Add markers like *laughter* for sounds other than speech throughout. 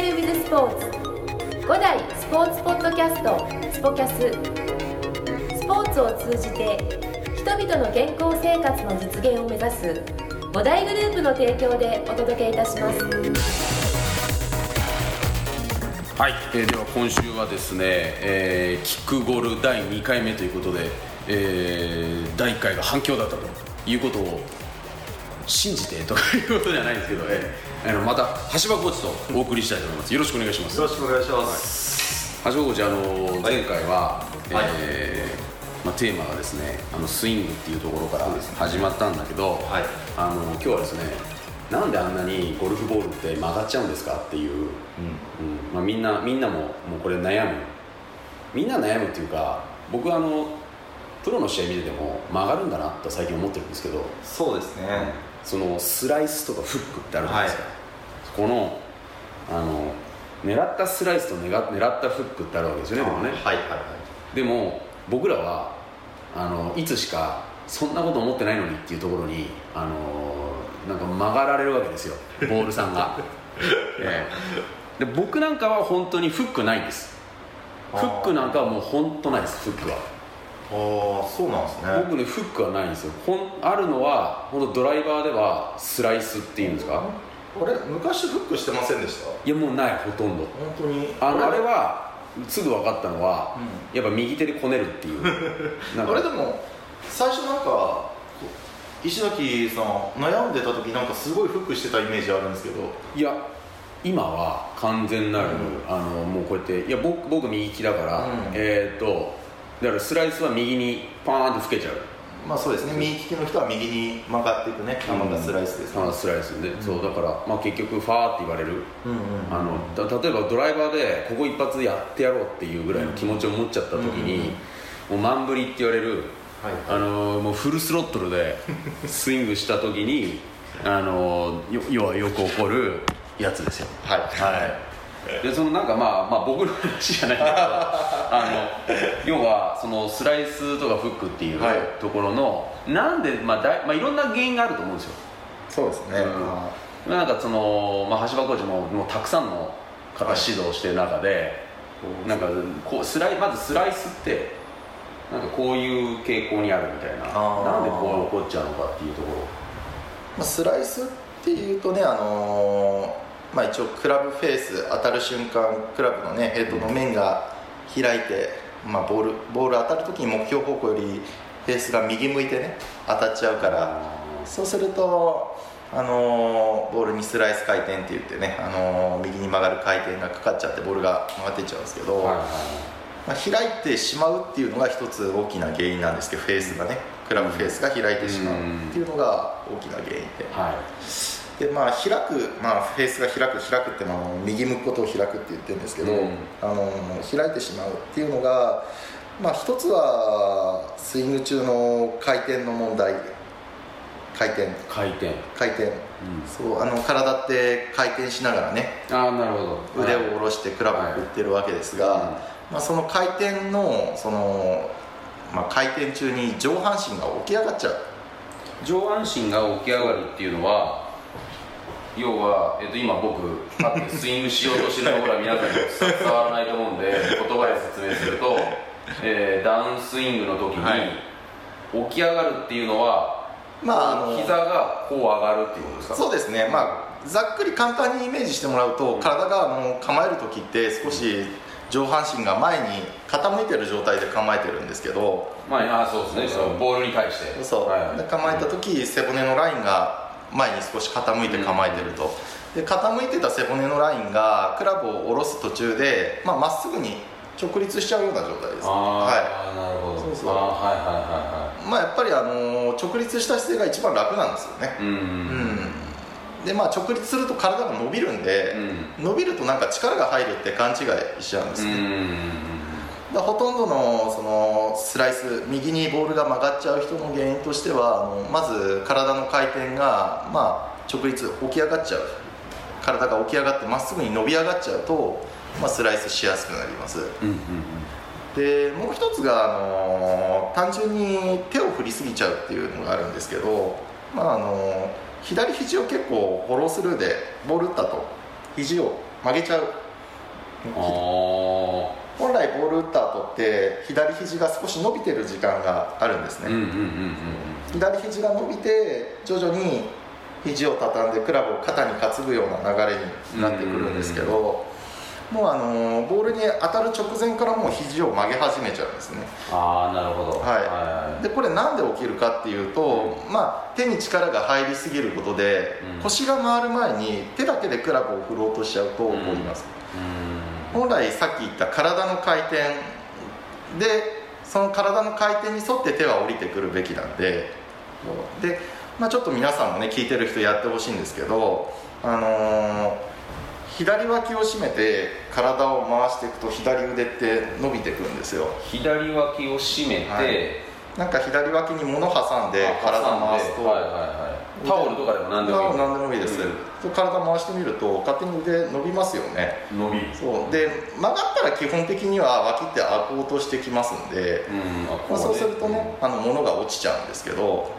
イルウィズスポーツ。5代スポーツポッドキャスト。スポキャス。スポーツを通じて人々の健康生活の実現を目指す。5大グループの提供でお届けいたします。はい、えーでは今週はですね、えーキックゴール第2回目ということで、えー第1回が反響だったということを信じてとかいうことじゃないんですけど、えーあのまた橋場コーチとお送りしたいと思います。よろしくお願いします。よろしくお願いします。橋場コーチあの前回は、はい。えーまあ、テーマがですねあのスイングっていうところから始まったんだけど、はい。あの今日はですねなんであんなにゴルフボールって曲がっちゃうんですかっていううん。まあ、みんなみんなももうこれ悩む。みんな悩むっていうか僕はあのプロの試合見てても曲がるんだなと最近思ってるんですけど。そうですね。そのスライスとかフックってあるじゃないですか、このあの狙ったスライスと狙狙ったフックってあるわけですよねでもね。はいはいはい。でも僕らはあのいつしかそんなこと思ってないのにっていうところにあのなんか曲がられるわけですよ。ボールさんが、*laughs* ええ。で僕なんかは本当にフックないんです。フックなんかはもう本当ないですフックはああ、そうなんですね。僕ねフックはないんですよ。ほんあるのは本当ドライバーではスライスっていうんですか？あれ？昔フックしてませんでした？いやもうないほとんど。本当に？あのあれはすぐ分かったのは、うやっぱ右手でこねるっていう。*laughs* あれでも最初なんか石崎さん悩んでた時なんかすごいフックしてたイメージあるんですけど。いや今は完全なる、あのもうこうやっていや僕僕右利きだから、うん。えーっとだからスライスは右にパーンと吹けちゃう。まあそうですね。右利きの人は右に曲がっていくね。球がスライスですね。あスライスで、そうだから、まあ、結局ファーって言われる。あのだ例えばドライバーでここ一発やってやろうっていうぐらいの気持ちを持っちゃった時に、もう満振りって言われる。はい。あのもうフルスロットルでスイングした時にあのよ要はよく起こるやつですよ。はい。はいでそのなんかまあ、まあ、僕の話じゃないんだけど *laughs* あの要はそのスライスとかフックっていうはいところの、なんで、まあだいまあ、いろんな原因があると思うんですよ。そうですね。うん。なんかその、まあ、橋場コーチももうたくさんの方はい指導してる中で、なんかこうスライまずスライスってなんかこういう傾向にあるみたいな。なんでこう起こっちゃうのかっていうとこまあ、スライスっていうとね、あのーまあ、一応クラブフェース当たる瞬間クラブのねヘッドの面が開いて、まあ、ボールボール当たる時に目標方向よりフェースが右向いてね当たっちゃうかろらそうすると、あのーボールにスライス回転って言ってね、あのー右に曲がる回転がかかっちゃってボールが曲がっていっちゃうんですけど、はいはい。まあ、開いてしまうっていうのが一つ大きな原因なんですけどフェースがねクラブフェースが開いてしまうっていうのが大きな原因で。はいでまあ開く、まあ、フェースが開く開くってまあ右向くことを開くって言ってるんですけど、うん。あの開いてしまうっていうのが、まあ、一つはスイング中の回転の問題。回転。回転、回転。そうあの体って回転しながらね。ああなるほど。腕を下ろしてクラブを振ってるわけですが、はいまあ、その回転のその、まあ、回転中に上半身が起き上がっちゃう。上半身が起き上がるっていうのは要は、えっと、今僕パッてスイングしようとしてるところは皆さんに伝わらないと思うんで言葉で説明すると、えーダウンスイングの時はい。に起き上がるっていうのは、まああの膝がこう上がるっていうことですか？そうですね。まあざっくり簡単にイメージしてもらうと体があの構える時って少し上半身が前に傾いてる状態で構えてるんですけどまあ、あそうですね。そう。そうボールに対して。そう、はいはい。で構えた時背骨のラインが前に少し傾いて構えてると、で傾いてた背骨のラインがクラブを下ろす途中でまあ、まっすぐに直立しちゃうような状態です。あはあ、なるほど。そうそう。あーはいはいはいまあやっぱりあの直立した姿勢が一番楽なんですよね。はいうんうん。でまあ直立すると体が伸びるんで、うん。伸びるとなんか力が入るって勘違いしちゃうんですね、うんほとんどのそのスライス右にボールが曲がっちゃう人の原因としてはあのまず体の回転が、まあ、直立起き上がっちゃう。体が起き上がってまっすぐに伸び上がっちゃうと、まあ、スライスしやすくなります。うんうんでもう一つがあの単純に手を振りすぎちゃうっていうのがあるんですけど、まあ、あの左肘を結構フォロースルーでボール打ったと肘を曲げちゃう。あ本来ボール打った後って左肘が少し伸びてる時間があるんですね、左肘が伸びて徐々に肘を畳んでクラブを肩に担ぐような流れになってくるんですけど、もうあのボールに当たる直前からもう肘を曲げ始めちゃうんですね。ああなるほど。はい。でこれなんで起きるかっていうと、まあ、手に力が入りすぎることで、うん。腰が回る前に手だけでクラブを振ろうとしちゃうと起こります、うん本来さっき言った体の回転でその体の回転に沿って手は降りてくるべきなんでで、まあ、ちょっと皆さんもね聞いてる人やってほしいんですけど、あのー左脇を締めて体を回していくと左腕って伸びてくるんですよ。左脇を締めて、はい。なんか左脇に物挟んであ体回すと、はいはいはい、タオルとかでも何でもいいあ何でもいいです、うん。体回してみると勝手に腕伸びますよね。伸びる。そう。で曲がったら基本的には脇って開こうとしてきますんで、うんまあ、そうするとねんあの物が落ちちゃうんですけど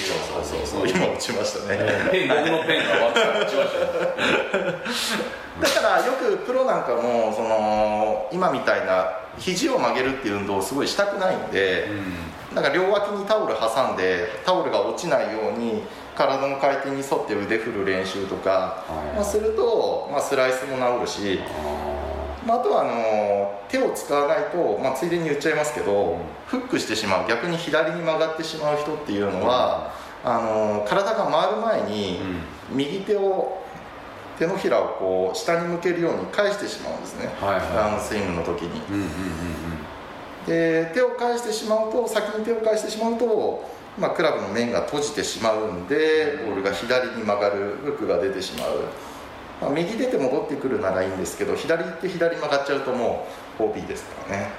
そうそうそう今落ちましたね。ペン僕のペンが落ちましたよだからよくプロなんかもその今みたいな肘を曲げるっていう運動をすごいしたくないんで、なんか両脇にタオル挟んでタオルが落ちないように体の回転に沿って腕振る練習とか、はい。まあ、すると、まあ、スライスも治るし、まあ、あとはあの手を使わないと、まあ、ついでに言っちゃいますけど、フックしてしまう逆に左に曲がってしまう人っていうのは、あの体が回る前にうん。右手を手のひらをこう下に向けるように返してしまうんですね、はいはい。ダウンスイングの時に。で手を返してしまうと先に手を返してしまうと、まあ、クラブの面が閉じてしまうんでボールが左に曲がるフックが出てしまう、まあ、右出て戻ってくるならいいんですけど左行って左曲がっちゃうともう OB ですからね。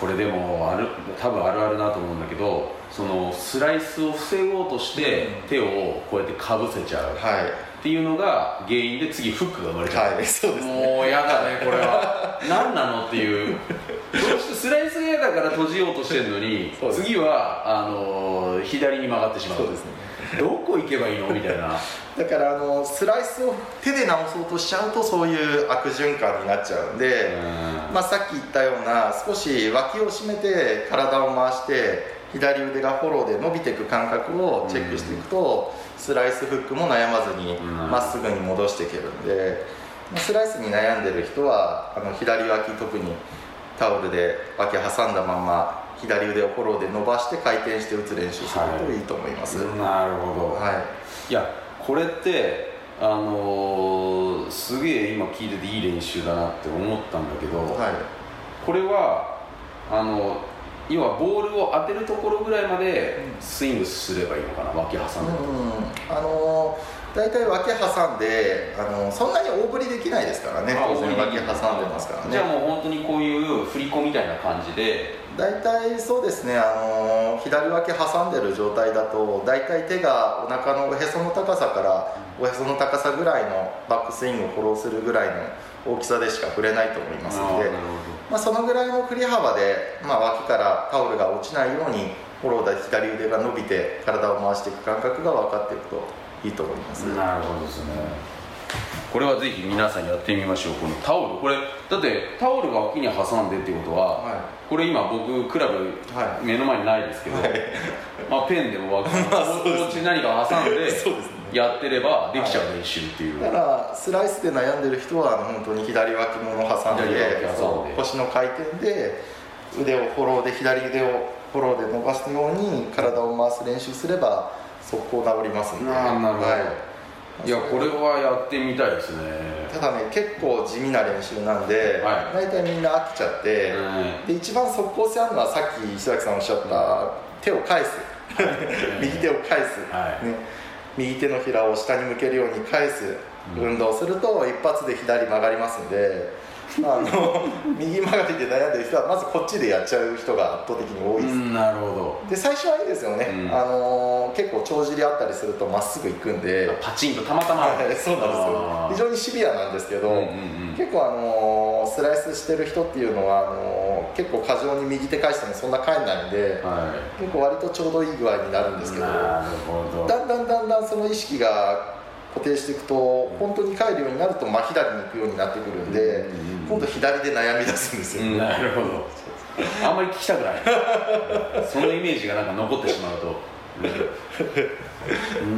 これでもある多分あるあるなと思うんだけどそのスライスを防ごうとして手をこうやってかぶせちゃう。はい。っていうのが原因で次フックが生まれちゃう、はいそうですね。もう嫌だねこれは。*laughs* 何なのっていう。どうしてスライスが嫌だから閉じようとしてるのに次はあの左に曲がってしまう。そうですねどこ行けばいいの？みたいな。だからあのスライスを手で直そうとしちゃうとそういう悪循環になっちゃうんで、まあ、さっき言ったような少し脇を締めて体を回して左腕がフォローで伸びていく感覚をチェックしていくと、スライスフックも悩まずにうん。まっすぐに戻していけるんで、まあスライスに悩んでる人はあの左脇特にタオルで脇挟んだまま左腕をフォローで伸ばして回転して打つ練習するといいと思います、はい。なるほど、い。やこれってあのーすげえ今聞いてていい練習だなって思ったんだけど、はい。これはあの要はボールを当てるところぐらいまでスイングすればいいのかな？脇挟んで、うんあの大体脇挟んであのそんなに大振りできないですからね。あ当然脇挟んでますからね。じゃあもう本当にこういう振り子みたいな感じで。大体そうですね。あの左脇挟んでる状態だと大体手がお腹のおへその高さからおへその高さぐらいのバックスイングをフォローするぐらいの大きさでしか振れないと思いますので。まあ、そのぐらいの振り幅で、まあ、脇からタオルが落ちないようにフォローで左腕が伸びて体を回していく感覚が分かっていくといいと思います、なるほどですね。これはぜひ皆さんやってみましょう。このタオル。これだってタオルが脇に挟んでっていうことは、はい。これ今僕クラブはい。目の前にないですけど、まあ、ペンでも脇に *laughs* まあそうですね。お家に何か挟んでね。やってればできちゃう練習っていう、だからスライスで悩んでる人は本当に左脇もの挟んで腰の回転で腕をフォローで左腕をフォローで伸ばすように体を回す練習すれば速攻治りますんで。なるほど、はい。い、やこれはやってみたいですね。ただね結構地味な練習なんで、は大体みんな飽きちゃって、うん。で一番速攻性あるのはさっき石崎さんおっしゃった手を返す。*laughs* 右手を返す、はい。ね、右手のひらを下に向けるように返す。運動をすると一発で左曲がりますんで、まあ、あの右曲がりで悩んでる人はまずこっちでやっちゃう人が圧倒的に多いです、うんなるほで最初はいいですよね、うん。あの結構帳尻あったりするとまっすぐ行くんで。どパチンとたまたま。はいそうなんですよ。非常にシビアなんですけど、うんうんうん。結構あのスライスしてる人っていうのはあの結構過剰に右手返してもそんな返んないんでは結構割とちょうどいい具合になるんですけど。いなるほど。だんだんだんだんその意識が固定していくと本当に帰るようになると真左に行くようになってくるんで、今度左で悩み出すんですよ、うん。なるほど。あんまり聞きたくない。*laughs* そのイメージがなんか残ってしまうと。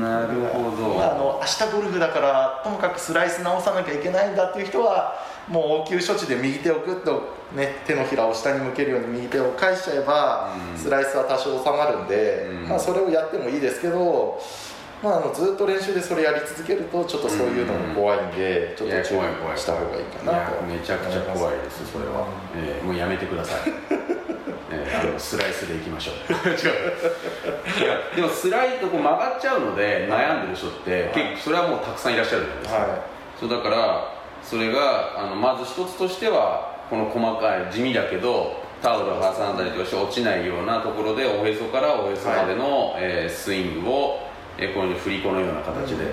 なるほど、まあ、あの明日ゴルフだからともかくスライス直さなきゃいけないんだっていう人はもう応急処置で右手をグッと、ね、手のひらを下に向けるように右手を返しちゃえば、うん。スライスは多少収まるんで、うん。まあ、それをやってもいいですけど、まあ、あのずっと練習でそれやり続けるとちょっとそういうのも怖いんで、ちょっと注怖い怖い。意した方がいいかいなと。やめちゃくちゃ怖いですそれは、えーもうやめてください、*laughs* えーあのスライスでいきましょう。違 *laughs* ういやでもスライドこう曲がっちゃうので悩んでる人って、結構それはもうたくさんいらっしゃるじゃないですか、はそうだからそれがあのまず一つとしてはこの細かい地味だけどタオルを挟んだりとかして落ちないようなところでおへそからおへそまでの、えースイングを、えーこういう振り子のような形で、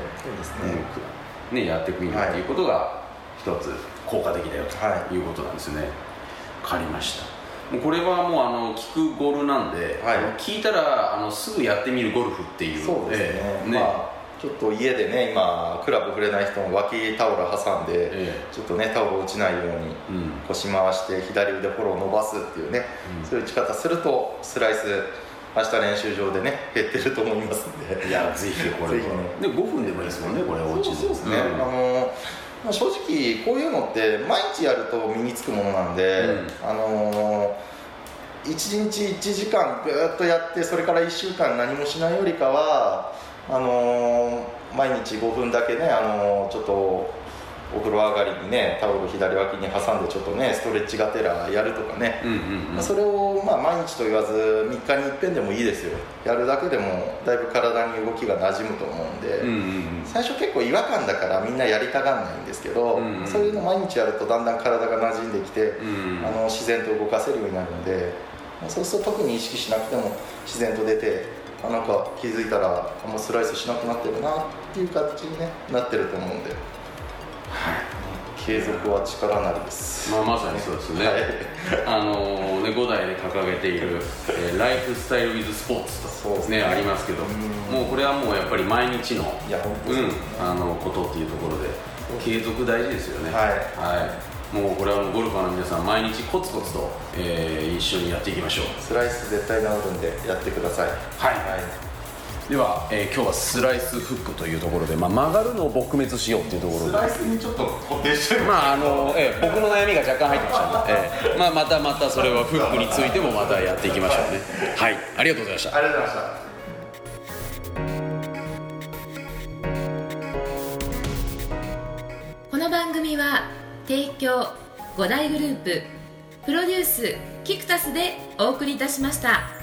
ね、やっていくんだっていうことが一つ効果的だよはということなんですよね、分かりました。もうこれはもうあの聞くゴルなんで、はい。聞いたらあのすぐやってみるゴルフっていうそうですね,、ええまあちょっと家でね今クラブ触れない人も脇タオル挟んで、え。ちょっとねタオル落ちないようにうん。腰回して左腕フォロー伸ばすっていうね、うん。そういう打ち方するとスライス明日練習場でね減ってると思いますんで。いやぜひこれは。ぜひで5分でもいいですもんねこれ落ちるそう。ですね、あのまあ、正直こういうのって毎日やると身につくものなんで、うん。あの1日1時間ぐーっとやってそれから1週間何もしないよりかはあの毎日5分だけね、あのちょっとお風呂上がりにねタオル左脇に挟んでちょっとねストレッチがてらやるとかね、うんうんうん。まあそれをまあ毎日と言わず3日に一遍でもいいですよ。やるだけでもだいぶ体に動きが馴染むと思うんで、うんうんうん。最初結構違和感だからみんなやりたがんないんですけど、うんうんそういうの毎日やるとだんだん体が馴染んできて、うんあの自然と動かせるようになるのでそうすると特に意識しなくても自然と出てあなんか気づいたらあもうスライスしなくなってるなっていう形に、ね、なってると思うんで、継続は力なりです、まあ、まさにそうですね、はい。あのね、5代で掲げている、えーライフスタイル・ウィズ・スポーツとねね。ありますけどうん。もうこれはもうやっぱり毎日のいや本当うんあのことっていうところで継続大事ですよね。はい。はい。もうこれはもうゴルファーの皆さん毎日コツコツと、えー一緒にやっていきましょう。スライス絶対治るんでやってください。はいでは、えー今日はスライスフックというところで、まあ、曲がるのを撲滅しようっていうところで。スライスにちょっと固定してる。まああのええ僕の悩みが若干入ってましたので、*laughs* ええまあ、またまたそれはフックについてもまたやっていきましょうね。はい。ありがとうございました。ありがとうございました。この番組は提供5大グループプロデュースキクタスでお送りいたしました。